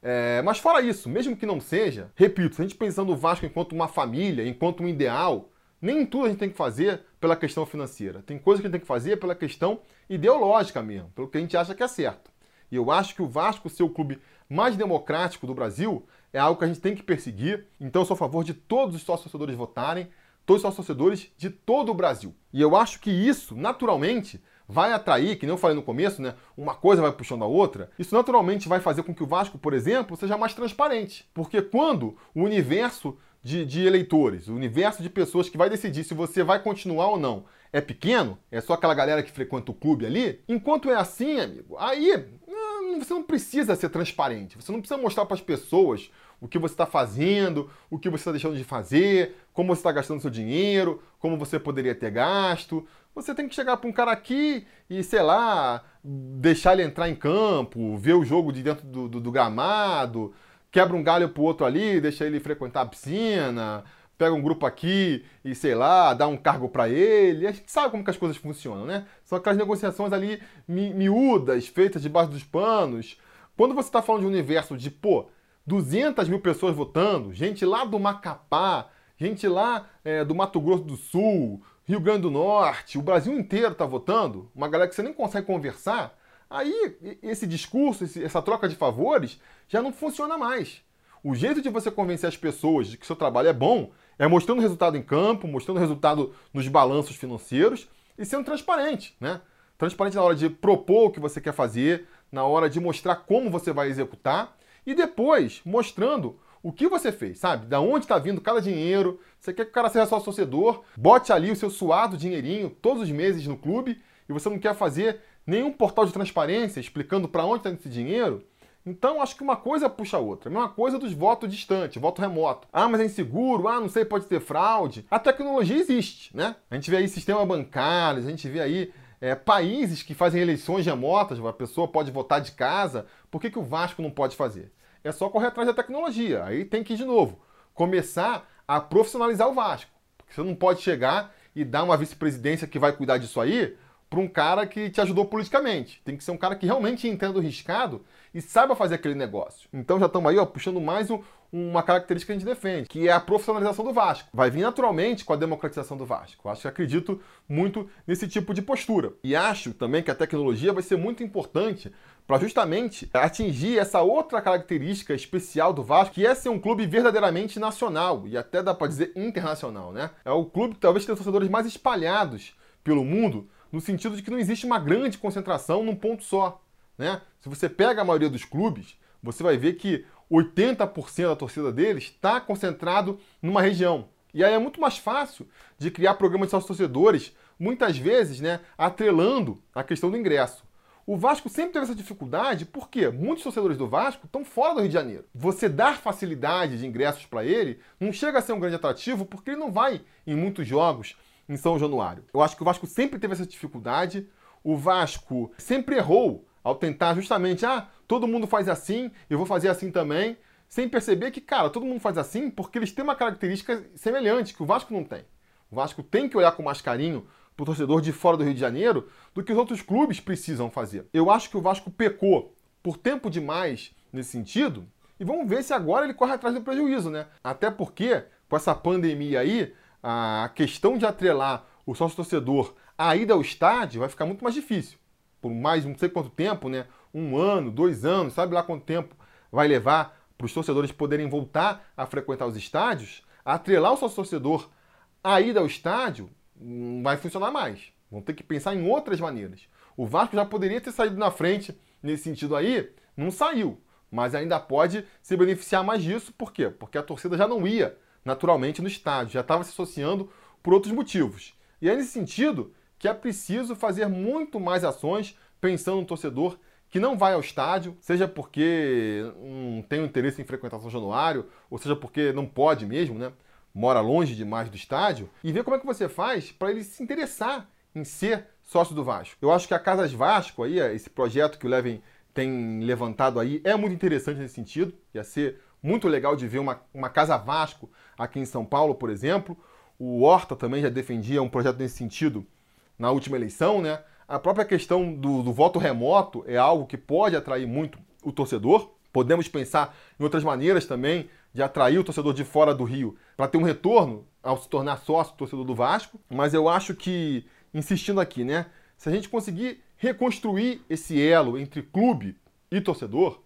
É, mas fora isso, mesmo que não seja, repito, se a gente pensando o Vasco enquanto uma família, enquanto um ideal, nem tudo a gente tem que fazer pela questão financeira. Tem coisas que a gente tem que fazer pela questão ideológica mesmo, pelo que a gente acha que é certo. E eu acho que o Vasco ser o clube mais democrático do Brasil é algo que a gente tem que perseguir. Então eu sou a favor de todos os sócios torcedores votarem, todos os sócios torcedores de todo o Brasil. E eu acho que isso, naturalmente, vai atrair, que nem eu falei no começo, né? Uma coisa vai puxando a outra. Isso naturalmente vai fazer com que o Vasco, por exemplo, seja mais transparente. Porque quando o universo de, de, eleitores, o universo de pessoas que vai decidir se você vai continuar ou não é pequeno, é só aquela galera que frequenta o clube ali, enquanto é assim, amigo, aí você não precisa ser transparente, você não precisa mostrar para as pessoas o que você está fazendo, o que você está deixando de fazer, como você está gastando seu dinheiro, como você poderia ter gasto. Você tem que chegar para um cara aqui e, sei lá, deixar ele entrar em campo, ver o jogo de dentro do, do, do gramado, quebra um galho pro outro ali, deixa ele frequentar a piscina, pega um grupo aqui e, sei lá, dá um cargo para ele. A gente sabe como que as coisas funcionam, né? São aquelas negociações ali mi miúdas, feitas debaixo dos panos. Quando você está falando de um universo de, pô, 200 mil pessoas votando, gente lá do Macapá, gente lá é, do Mato Grosso do Sul, Rio Grande do Norte, o Brasil inteiro está votando, uma galera que você nem consegue conversar, aí esse discurso, essa troca de favores já não funciona mais. O jeito de você convencer as pessoas de que seu trabalho é bom é mostrando resultado em campo, mostrando resultado nos balanços financeiros e sendo transparente, né? Transparente na hora de propor o que você quer fazer, na hora de mostrar como você vai executar e depois mostrando o que você fez, sabe? Da onde está vindo cada dinheiro. Você quer que o cara seja só torcedor, bote ali o seu suado dinheirinho todos os meses no clube e você não quer fazer nenhum portal de transparência explicando para onde está esse dinheiro. Então, acho que uma coisa puxa a outra. A mesma coisa dos votos distantes, voto remoto. Ah, mas é inseguro, ah, não sei, pode ter fraude. A tecnologia existe, né? A gente vê aí sistema bancário, a gente vê aí é, países que fazem eleições remotas, a pessoa pode votar de casa. Por que, que o Vasco não pode fazer? É só correr atrás da tecnologia. Aí tem que, de novo, começar a profissionalizar o Vasco. Porque você não pode chegar e dar uma vice-presidência que vai cuidar disso aí para um cara que te ajudou politicamente. Tem que ser um cara que realmente entenda o riscado e saiba fazer aquele negócio. Então já estamos aí ó, puxando mais um, uma característica que a gente defende, que é a profissionalização do Vasco. Vai vir naturalmente com a democratização do Vasco. Acho que acredito muito nesse tipo de postura. E acho também que a tecnologia vai ser muito importante para justamente atingir essa outra característica especial do Vasco, que é ser um clube verdadeiramente nacional e até dá para dizer internacional, né? É o clube que talvez tenha torcedores mais espalhados pelo mundo no sentido de que não existe uma grande concentração num ponto só. Né? Se você pega a maioria dos clubes, você vai ver que 80% da torcida deles está concentrado numa região. E aí é muito mais fácil de criar programas de sócios torcedores, muitas vezes né, atrelando a questão do ingresso. O Vasco sempre teve essa dificuldade porque muitos torcedores do Vasco estão fora do Rio de Janeiro. Você dar facilidade de ingressos para ele não chega a ser um grande atrativo porque ele não vai em muitos jogos, em São Januário. Eu acho que o Vasco sempre teve essa dificuldade. O Vasco sempre errou ao tentar justamente, ah, todo mundo faz assim, eu vou fazer assim também, sem perceber que, cara, todo mundo faz assim porque eles têm uma característica semelhante que o Vasco não tem. O Vasco tem que olhar com mais carinho para o torcedor de fora do Rio de Janeiro do que os outros clubes precisam fazer. Eu acho que o Vasco pecou por tempo demais nesse sentido e vamos ver se agora ele corre atrás do prejuízo, né? Até porque, com essa pandemia aí, a questão de atrelar o sócio torcedor à ida ao estádio vai ficar muito mais difícil. Por mais não sei quanto tempo, né? Um ano, dois anos, sabe lá quanto tempo vai levar para os torcedores poderem voltar a frequentar os estádios. Atrelar o sócio torcedor à ida ao estádio não vai funcionar mais. Vão ter que pensar em outras maneiras. O Vasco já poderia ter saído na frente nesse sentido aí, não saiu. Mas ainda pode se beneficiar mais disso, por quê? Porque a torcida já não ia naturalmente no estádio, já estava se associando por outros motivos. E é nesse sentido que é preciso fazer muito mais ações pensando no torcedor que não vai ao estádio, seja porque não tem interesse em frequentar São Januário, ou seja porque não pode mesmo, né? Mora longe demais do estádio, e ver como é que você faz para ele se interessar em ser sócio do Vasco. Eu acho que a Casas Vasco, aí, esse projeto que o Levin tem levantado aí, é muito interessante nesse sentido. Ia ser muito legal de ver uma, uma Casa Vasco aqui em São Paulo, por exemplo. O Horta também já defendia um projeto nesse sentido na última eleição, né? A própria questão do, do voto remoto é algo que pode atrair muito o torcedor. Podemos pensar em outras maneiras também de atrair o torcedor de fora do Rio para ter um retorno ao se tornar sócio torcedor do Vasco. Mas eu acho que, insistindo aqui, né? Se a gente conseguir reconstruir esse elo entre clube e torcedor,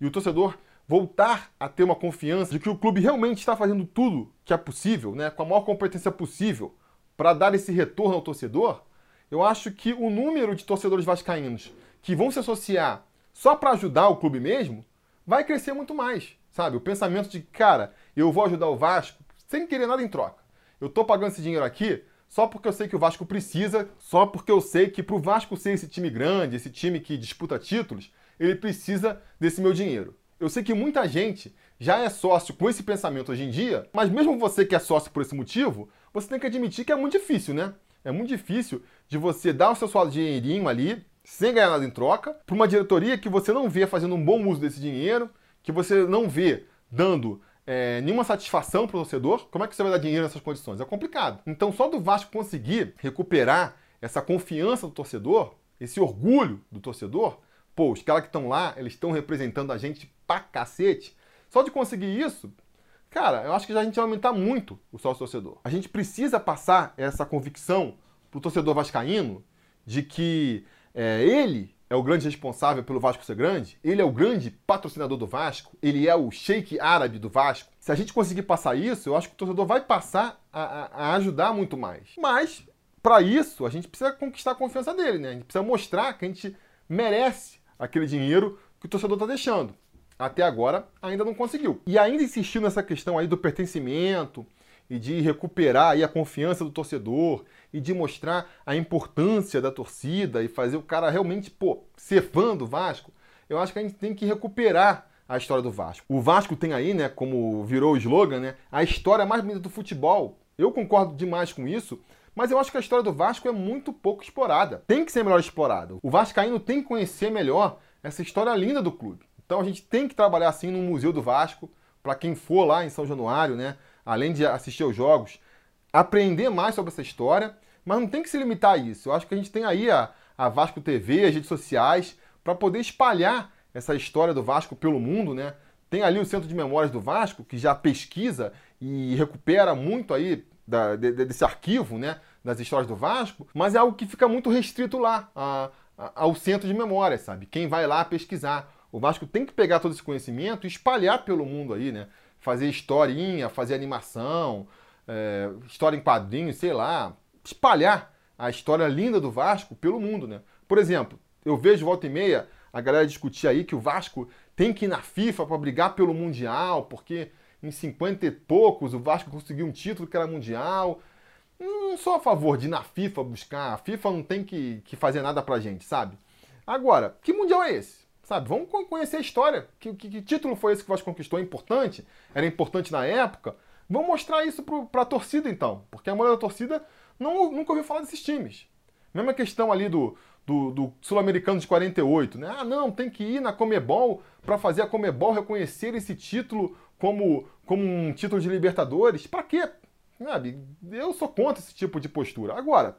e o torcedor voltar a ter uma confiança de que o clube realmente está fazendo tudo que é possível, né, com a maior competência possível, para dar esse retorno ao torcedor, eu acho que o número de torcedores vascaínos que vão se associar só para ajudar o clube mesmo vai crescer muito mais, sabe? O pensamento de, cara, eu vou ajudar o Vasco sem querer nada em troca. Eu tô pagando esse dinheiro aqui só porque eu sei que o Vasco precisa, só porque eu sei que para o Vasco ser esse time grande, esse time que disputa títulos, ele precisa desse meu dinheiro. Eu sei que muita gente já é sócio com esse pensamento hoje em dia, mas mesmo você que é sócio por esse motivo, você tem que admitir que é muito difícil, né? É muito difícil de você dar o seu dinheirinho ali, sem ganhar nada em troca, para uma diretoria que você não vê fazendo um bom uso desse dinheiro, que você não vê dando é, nenhuma satisfação para o torcedor. Como é que você vai dar dinheiro nessas condições? É complicado. Então, só do Vasco conseguir recuperar essa confiança do torcedor, esse orgulho do torcedor, pô, os caras que estão lá, eles estão representando a gente pra cacete. Só de conseguir isso, cara, eu acho que já a gente vai aumentar muito o sócio torcedor. A gente precisa passar essa convicção pro torcedor vascaíno de que é, ele é o grande responsável pelo Vasco ser grande, ele é o grande patrocinador do Vasco, ele é o sheik árabe do Vasco. Se a gente conseguir passar isso, eu acho que o torcedor vai passar a, a, ajudar muito mais. Mas, para isso, a gente precisa conquistar a confiança dele, né? A gente precisa mostrar que a gente merece aquele dinheiro que o torcedor está deixando. Até agora ainda não conseguiu. E ainda insistindo nessa questão aí do pertencimento e de recuperar aí a confiança do torcedor e de mostrar a importância da torcida e fazer o cara realmente, pô, ser fã do Vasco, eu acho que a gente tem que recuperar a história do Vasco. O Vasco tem aí, né, como virou o slogan, né, a história mais bonita do futebol. Eu concordo demais com isso, mas eu acho que a história do Vasco é muito pouco explorada. Tem que ser melhor explorada. O Vascaíno tem que conhecer melhor essa história linda do clube. Então a gente tem que trabalhar assim no Museu do Vasco, para quem for lá em São Januário, né? Além de assistir aos jogos, aprender mais sobre essa história, mas não tem que se limitar a isso. Eu acho que a gente tem aí a, a Vasco TV, as redes sociais, para poder espalhar essa história do Vasco pelo mundo, né? Tem ali o Centro de Memórias do Vasco, que já pesquisa e recupera muito aí da, de, desse arquivo, né, das histórias do Vasco, mas é algo que fica muito restrito lá, a, a, ao centro de memória, sabe? Quem vai lá pesquisar. O Vasco tem que pegar todo esse conhecimento e espalhar pelo mundo aí, né? Fazer historinha, fazer animação, é, história em quadrinhos, sei lá, espalhar a história linda do Vasco pelo mundo, né? Por exemplo, eu vejo volta e meia a galera discutir aí que o Vasco tem que ir na FIFA para brigar pelo Mundial, porque em 50 e poucos, o Vasco conseguiu um título que era mundial. Não sou a favor de ir na FIFA buscar. A FIFA não tem que, que fazer nada pra gente, sabe? Agora, que mundial é esse? Sabe? Vamos conhecer a história. Que, que, que título foi esse que o Vasco conquistou? É importante? Era importante na época? Vamos mostrar isso pro, pra torcida, então. Porque a maioria da torcida não, nunca ouviu falar desses times. Mesma questão ali do, do, do Sul-Americano de 48, né? Ah, não, tem que ir na Comebol para fazer a Comebol reconhecer esse título como, como um título de Libertadores. Para quê? Sabe? Eu sou contra esse tipo de postura. Agora,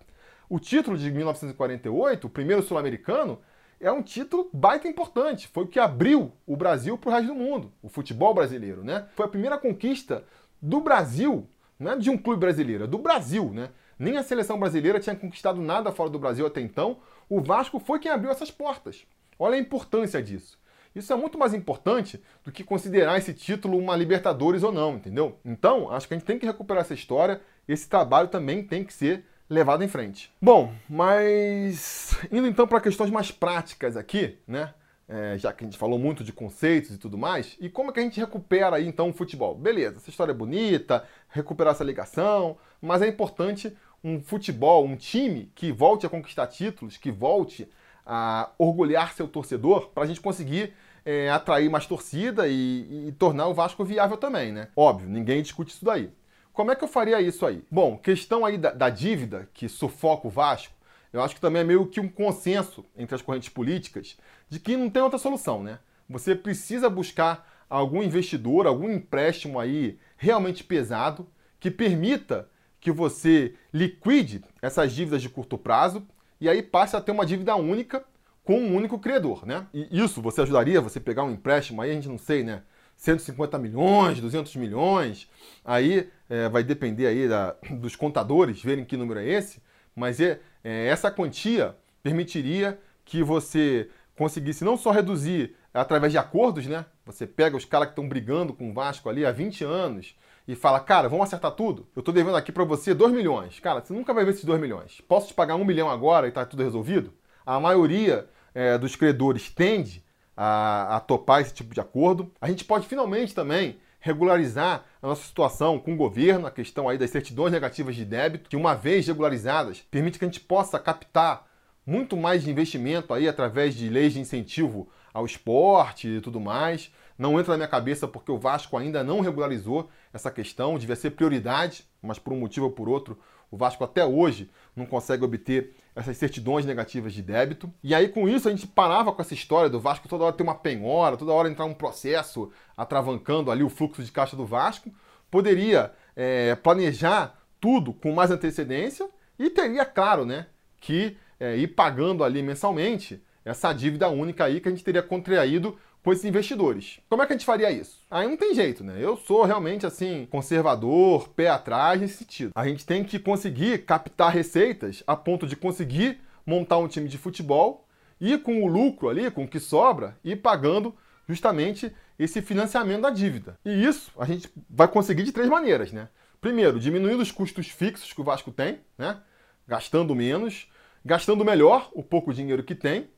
o título de 1948, o primeiro sul-americano, é um título baita importante. Foi o que abriu o Brasil para o resto do mundo, o futebol brasileiro, né? Foi a primeira conquista do Brasil, não é de um clube brasileiro, é do Brasil, né? Nem a seleção brasileira tinha conquistado nada fora do Brasil até então. O Vasco foi quem abriu essas portas. Olha a importância disso. Isso é muito mais importante do que considerar esse título uma Libertadores ou não, entendeu? Então, acho que a gente tem que recuperar essa história. Esse trabalho também tem que ser levado em frente. Bom, mas indo então para questões mais práticas aqui, né? É, já que a gente falou muito de conceitos e tudo mais, e como é que a gente recupera aí então o futebol? Beleza, essa história é bonita, recuperar essa ligação, mas é importante um futebol, um time que volte a conquistar títulos, que volte a orgulhar seu torcedor, para a gente conseguir é, atrair mais torcida e, e tornar o Vasco viável também, né? Óbvio, ninguém discute isso daí. Como é que eu faria isso aí? Bom, questão aí da, da, dívida que sufoca o Vasco, eu acho que também é meio que um consenso entre as correntes políticas de que não tem outra solução, né? Você precisa buscar algum investidor, algum empréstimo aí realmente pesado que permita que você liquide essas dívidas de curto prazo e aí passe a ter uma dívida única com um único credor, né? E isso você ajudaria você pegar um empréstimo aí, a gente não sei, né? 150 milhões, 200 milhões, aí é, vai depender aí da, dos contadores verem que número é esse, mas é, é, essa quantia permitiria que você conseguisse não só reduzir através de acordos, né? Você pega os caras que estão brigando com o Vasco ali há 20 anos e fala, cara, vamos acertar tudo? Eu estou devendo aqui para você 2 milhões. Cara, você nunca vai ver esses 2 milhões. Posso te pagar 1 milhão agora e está tudo resolvido? A maioria é, dos credores tende a, a topar esse tipo de acordo. A gente pode finalmente também regularizar a nossa situação com o governo, a questão aí das certidões negativas de débito, que uma vez regularizadas, permite que a gente possa captar muito mais de investimento aí através de leis de incentivo ao esporte e tudo mais. Não entra na minha cabeça porque o Vasco ainda não regularizou essa questão, devia ser prioridade, mas por um motivo ou por outro, o Vasco até hoje não consegue obter essas certidões negativas de débito. E aí, com isso, a gente parava com essa história do Vasco toda hora ter uma penhora, toda hora entrar um processo atravancando ali o fluxo de caixa do Vasco. Poderia é, planejar tudo com mais antecedência e teria, claro, né, que é, ir pagando ali mensalmente essa dívida única aí que a gente teria contraído com esses investidores. Como é que a gente faria isso? Aí não tem jeito, né? Eu sou realmente assim, conservador, pé atrás nesse sentido. A gente tem que conseguir captar receitas a ponto de conseguir montar um time de futebol e com o lucro ali, com o que sobra, ir pagando justamente esse financiamento da dívida. E isso a gente vai conseguir de três maneiras, né? Primeiro, diminuindo os custos fixos que o Vasco tem, né? Gastando menos, gastando melhor o pouco dinheiro que tem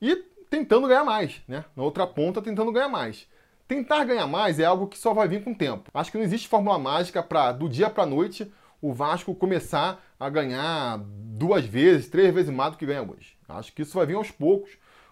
e tentando ganhar mais, né? Na outra ponta, tentando ganhar mais. Tentar ganhar mais é algo que só vai vir com o tempo. Acho que não existe fórmula mágica para do dia para noite o Vasco começar a ganhar duas vezes, três vezes mais do que ganha hoje. Acho que isso vai vir aos poucos,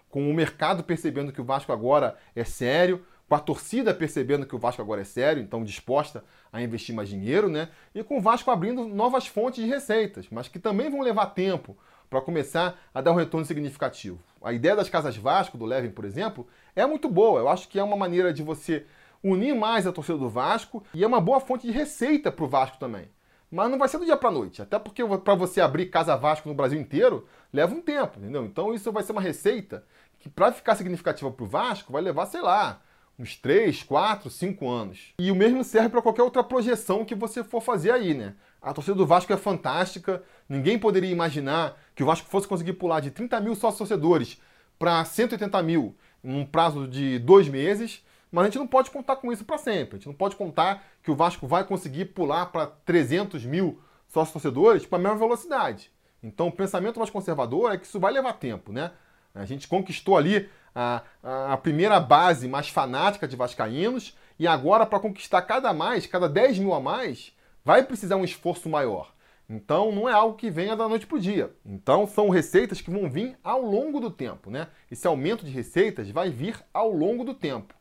com o mercado percebendo que o Vasco agora é sério, com a torcida percebendo que o Vasco agora é sério, então disposta a investir mais dinheiro, né? E com o Vasco abrindo novas fontes de receitas, mas que também vão levar tempo para começar a dar um retorno significativo. A ideia das casas Vasco, do Levin, por exemplo, é muito boa. Eu acho que é uma maneira de você unir mais a torcida do Vasco e é uma boa fonte de receita para o Vasco também. Mas não vai ser do dia para noite, até porque para você abrir casa Vasco no Brasil inteiro leva um tempo, entendeu? Então isso vai ser uma receita que para ficar significativa para o Vasco vai levar, sei lá, uns 3, 4, 5 anos. E o mesmo serve para qualquer outra projeção que você for fazer aí, né? A torcida do Vasco é fantástica. Ninguém poderia imaginar que o Vasco fosse conseguir pular de 30 mil sócios torcedores para 180 mil em um prazo de dois meses. Mas a gente não pode contar com isso para sempre. A gente não pode contar que o Vasco vai conseguir pular para 300 mil sócios torcedores com a mesma velocidade. Então, o pensamento mais conservador é que isso vai levar tempo, né? A gente conquistou ali a, a primeira base mais fanática de vascaínos e agora, para conquistar cada mais, cada 10 mil a mais, vai precisar um esforço maior. Então não é algo que venha da noite para o dia. Então são receitas que vão vir ao longo do tempo, né? Esse aumento de receitas vai vir ao longo do tempo.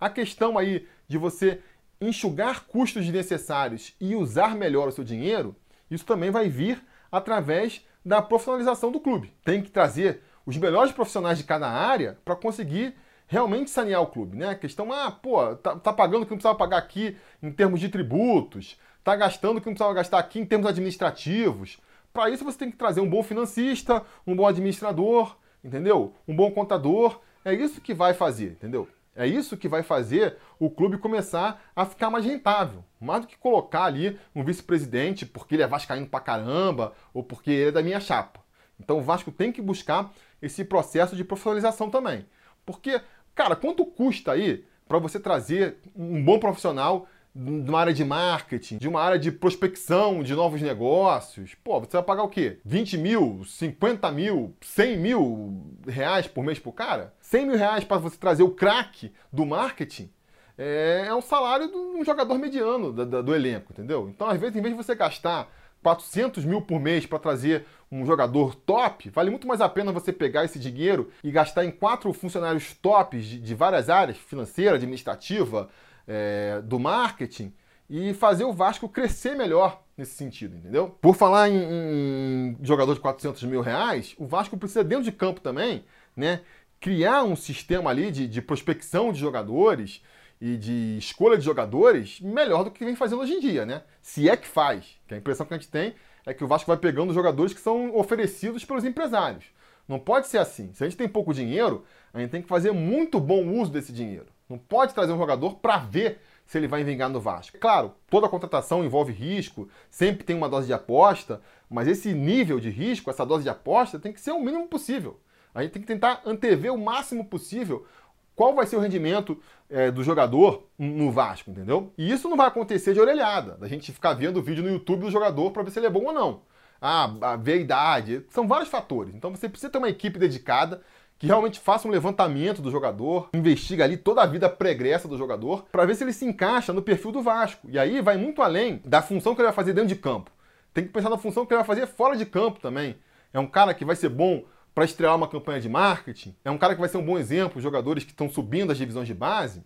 A questão aí de você enxugar custos desnecessários e usar melhor o seu dinheiro, isso também vai vir através da profissionalização do clube. Tem que trazer os melhores profissionais de cada área para conseguir realmente sanear o clube, né? A questão, ah, pô, tá, tá pagando o que não precisava pagar aqui em termos de tributos, está gastando o que não precisava gastar aqui em termos administrativos. Para isso você tem que trazer um bom financista, um bom administrador, entendeu? Um bom contador. É isso que vai fazer, entendeu? É isso que vai fazer o clube começar a ficar mais rentável. Mais do que colocar ali um vice-presidente porque ele é vascaíno pra caramba ou porque ele é da minha chapa. Então o Vasco tem que buscar esse processo de profissionalização também. Porque, cara, quanto custa aí para você trazer um bom profissional de uma área de marketing, de uma área de prospecção de novos negócios, pô, você vai pagar o quê? 20 mil, 50 mil, 100 mil reais por mês pro cara? 100 mil reais para você trazer o craque do marketing é, é um salário de um jogador mediano do, do, do elenco, entendeu? Então, às vezes, em vez de você gastar 400 mil por mês para trazer um jogador top, vale muito mais a pena você pegar esse dinheiro e gastar em quatro funcionários tops de, de várias áreas, financeira, administrativa, é, do marketing e fazer o Vasco crescer melhor nesse sentido, entendeu? Por falar em, em, jogador de 400 mil reais, o Vasco precisa dentro de campo também, né? Criar um sistema ali de, de prospecção de jogadores e de escolha de jogadores melhor do que vem fazendo hoje em dia, né? Se é que faz. Que a impressão que a gente tem é que o Vasco vai pegando jogadores que são oferecidos pelos empresários. Não pode ser assim. Se a gente tem pouco dinheiro, a gente tem que fazer muito bom uso desse dinheiro. Não pode trazer um jogador para ver se ele vai vingar no Vasco. Claro, toda contratação envolve risco, sempre tem uma dose de aposta, mas esse nível de risco, essa dose de aposta, tem que ser o mínimo possível. A gente tem que tentar antever o máximo possível qual vai ser o rendimento é, do jogador no Vasco, entendeu? E isso não vai acontecer de orelhada, da gente ficar vendo o vídeo no YouTube do jogador para ver se ele é bom ou não. Ah, ver a idade, são vários fatores. Então você precisa ter uma equipe dedicada que realmente faça um levantamento do jogador, investiga ali toda a vida pregressa do jogador, para ver se ele se encaixa no perfil do Vasco. E aí vai muito além da função que ele vai fazer dentro de campo. Tem que pensar na função que ele vai fazer fora de campo também. É um cara que vai ser bom para estrear uma campanha de marketing, é um cara que vai ser um bom exemplo, jogadores que estão subindo as divisões de base.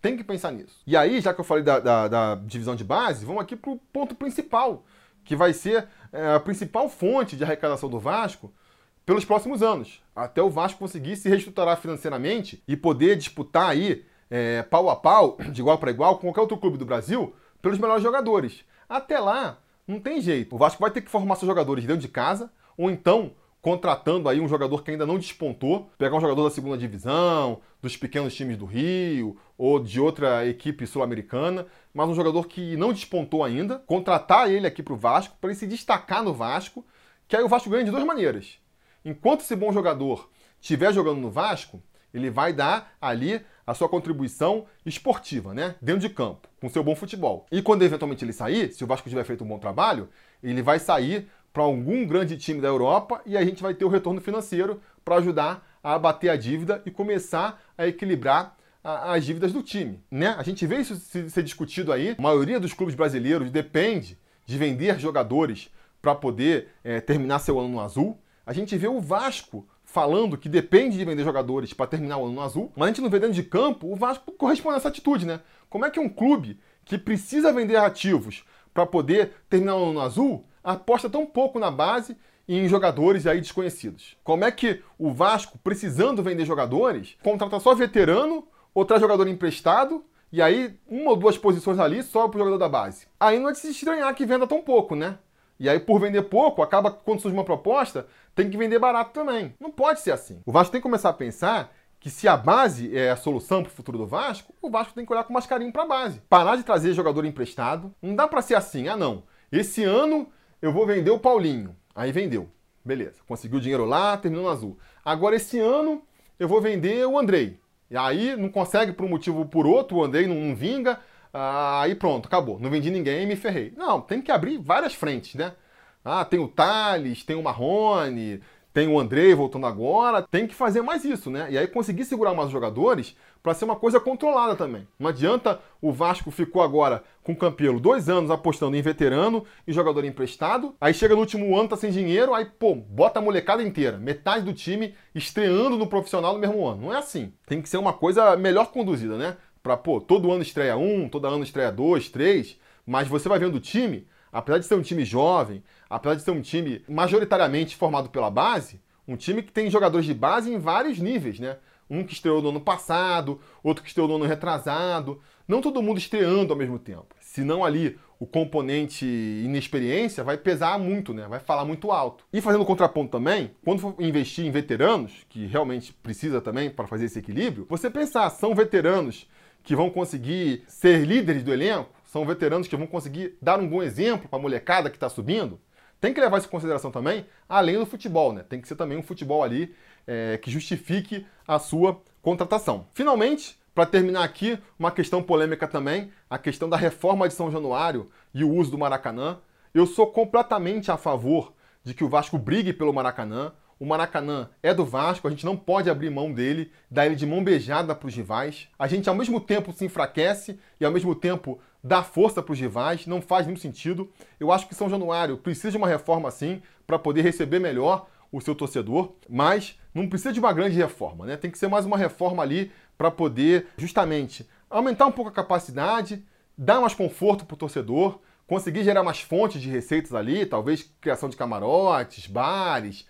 Tem que pensar nisso. E aí, já que eu falei da, da, da divisão de base, vamos aqui para o ponto principal, que vai ser é, a principal fonte de arrecadação do Vasco pelos próximos anos, até o Vasco conseguir se reestruturar financeiramente e poder disputar aí é, pau a pau, de igual para igual, com qualquer outro clube do Brasil, pelos melhores jogadores. Até lá, não tem jeito. O Vasco vai ter que formar seus jogadores dentro de casa, ou então contratando aí um jogador que ainda não despontou, pegar um jogador da segunda divisão, dos pequenos times do Rio ou de outra equipe sul-americana, mas um jogador que não despontou ainda, contratar ele aqui para o Vasco para ele se destacar no Vasco, que aí o Vasco ganha de duas maneiras enquanto esse bom jogador estiver jogando no Vasco, ele vai dar ali a sua contribuição esportiva, né? Dentro de campo, com seu bom futebol. E quando eventualmente ele sair, se o Vasco tiver feito um bom trabalho, ele vai sair para algum grande time da Europa e a gente vai ter o retorno financeiro para ajudar a abater a dívida e começar a equilibrar a, as dívidas do time, né? A gente vê isso ser discutido aí. A maioria dos clubes brasileiros depende de vender jogadores para poder é, terminar seu ano no azul. A gente vê o Vasco falando que depende de vender jogadores para terminar o ano no azul, mas a gente não vê dentro de campo o Vasco corresponde a essa atitude, né? Como é que um clube que precisa vender ativos para poder terminar o ano no azul aposta tão pouco na base e em jogadores aí desconhecidos? Como é que o Vasco, precisando vender jogadores, contrata só veterano ou traz jogador emprestado e aí uma ou duas posições ali só para o jogador da base? Aí não é de se estranhar que venda tão pouco, né? E aí, por vender pouco, acaba quando surge uma proposta, tem que vender barato também. Não pode ser assim. O Vasco tem que começar a pensar que se a base é a solução para o futuro do Vasco, o Vasco tem que olhar com mais carinho para a base. Parar de trazer jogador emprestado. Não dá para ser assim, ah não. Esse ano eu vou vender o Paulinho. Aí vendeu. Beleza. Conseguiu dinheiro lá, terminou no azul. Agora esse ano eu vou vender o Andrei. E aí não consegue por um motivo ou por outro, o Andrei não, não vinga. Aí pronto, acabou. Não vendi ninguém e me ferrei. Não, tem que abrir várias frentes, né? Ah, tem o Thales, tem o Marrone, tem o Andrei voltando agora. Tem que fazer mais isso, né? E aí conseguir segurar mais os jogadores para ser uma coisa controlada também. Não adianta o Vasco ficou agora com o Campelo dois anos apostando em veterano e jogador emprestado. Aí chega no último ano, tá sem dinheiro, aí, pô, bota a molecada inteira, metade do time estreando no profissional no mesmo ano. Não é assim. Tem que ser uma coisa melhor conduzida, né? Pra, pô, todo ano estreia um, todo ano estreia dois, três. Mas você vai vendo o time, apesar de ser um time jovem, apesar de ser um time majoritariamente formado pela base, um time que tem jogadores de base em vários níveis, né? Um que estreou no ano passado, outro que estreou no ano retrasado. Não todo mundo estreando ao mesmo tempo. Senão ali o componente inexperiência vai pesar muito, né? Vai falar muito alto. E fazendo contraponto também, quando for investir em veteranos, que realmente precisa também para fazer esse equilíbrio, você pensar, são veteranos que vão conseguir ser líderes do elenco, são veteranos que vão conseguir dar um bom exemplo para a molecada que está subindo, tem que levar isso em consideração também, além do futebol, né? Tem que ser também um futebol ali é, que justifique a sua contratação. Finalmente, para terminar aqui, uma questão polêmica também, a questão da reforma de São Januário e o uso do Maracanã. Eu sou completamente a favor de que o Vasco brigue pelo Maracanã. O Maracanã é do Vasco, a gente não pode abrir mão dele, dar ele de mão beijada para os rivais. A gente ao mesmo tempo se enfraquece e ao mesmo tempo dá força para os rivais, não faz nenhum sentido. Eu acho que São Januário precisa de uma reforma assim para poder receber melhor o seu torcedor, mas não precisa de uma grande reforma, né? Tem que ser mais uma reforma ali para poder justamente aumentar um pouco a capacidade, dar mais conforto para o torcedor, conseguir gerar mais fontes de receitas ali, talvez criação de camarotes, bares,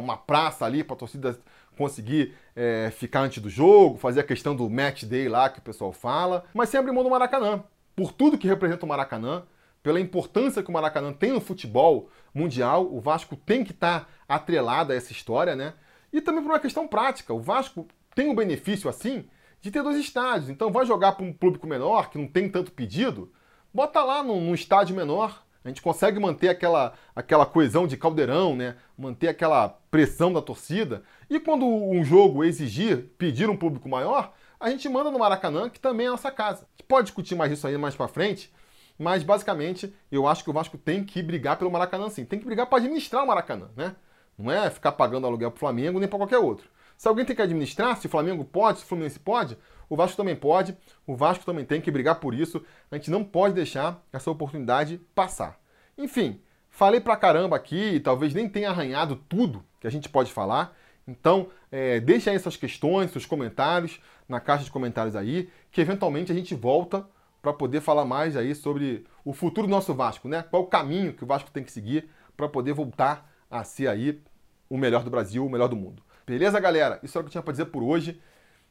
uma praça ali para a torcida conseguir é, ficar antes do jogo, fazer a questão do match day lá que o pessoal fala, mas sempre mão do Maracanã. Por tudo que representa o Maracanã, pela importância que o Maracanã tem no futebol mundial, o Vasco tem que estar tá atrelado a essa história, né? E também por uma questão prática. O Vasco tem um benefício assim de ter dois estádios. Então vai jogar para um público menor, que não tem tanto pedido, bota lá num, num estádio menor. A gente consegue manter aquela, aquela coesão de caldeirão, né? Manter aquela pressão da torcida. E quando um jogo exigir, pedir um público maior, a gente manda no Maracanã, que também é a nossa casa. A gente pode discutir mais isso aí mais para frente, mas basicamente eu acho que o Vasco tem que brigar pelo Maracanã sim. Tem que brigar para administrar o Maracanã, né? Não é ficar pagando aluguel para o Flamengo nem para qualquer outro. Se alguém tem que administrar, se o Flamengo pode, se o Fluminense pode, o Vasco também pode, o Vasco também tem que brigar por isso. A gente não pode deixar essa oportunidade passar. Enfim, falei pra caramba aqui, talvez nem tenha arranhado tudo que a gente pode falar. Então, é, deixa aí essas questões, seus comentários na caixa de comentários aí, que eventualmente a gente volta para poder falar mais aí sobre o futuro do nosso Vasco, né? Qual o caminho que o Vasco tem que seguir para poder voltar a ser aí o melhor do Brasil, o melhor do mundo. Beleza, galera? Isso é o que eu tinha para dizer por hoje.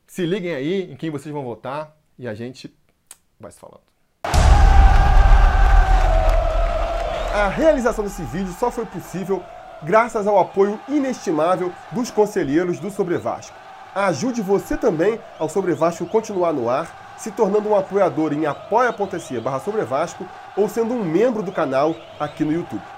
Se liguem aí em quem vocês vão votar e a gente vai se falando. A realização desse vídeo só foi possível graças ao apoio inestimável dos conselheiros do Sobre Vasco. Ajude você também ao Sobre Vasco continuar no ar, se tornando um apoiador em apoia.se barra ou sendo um membro do canal aqui no YouTube.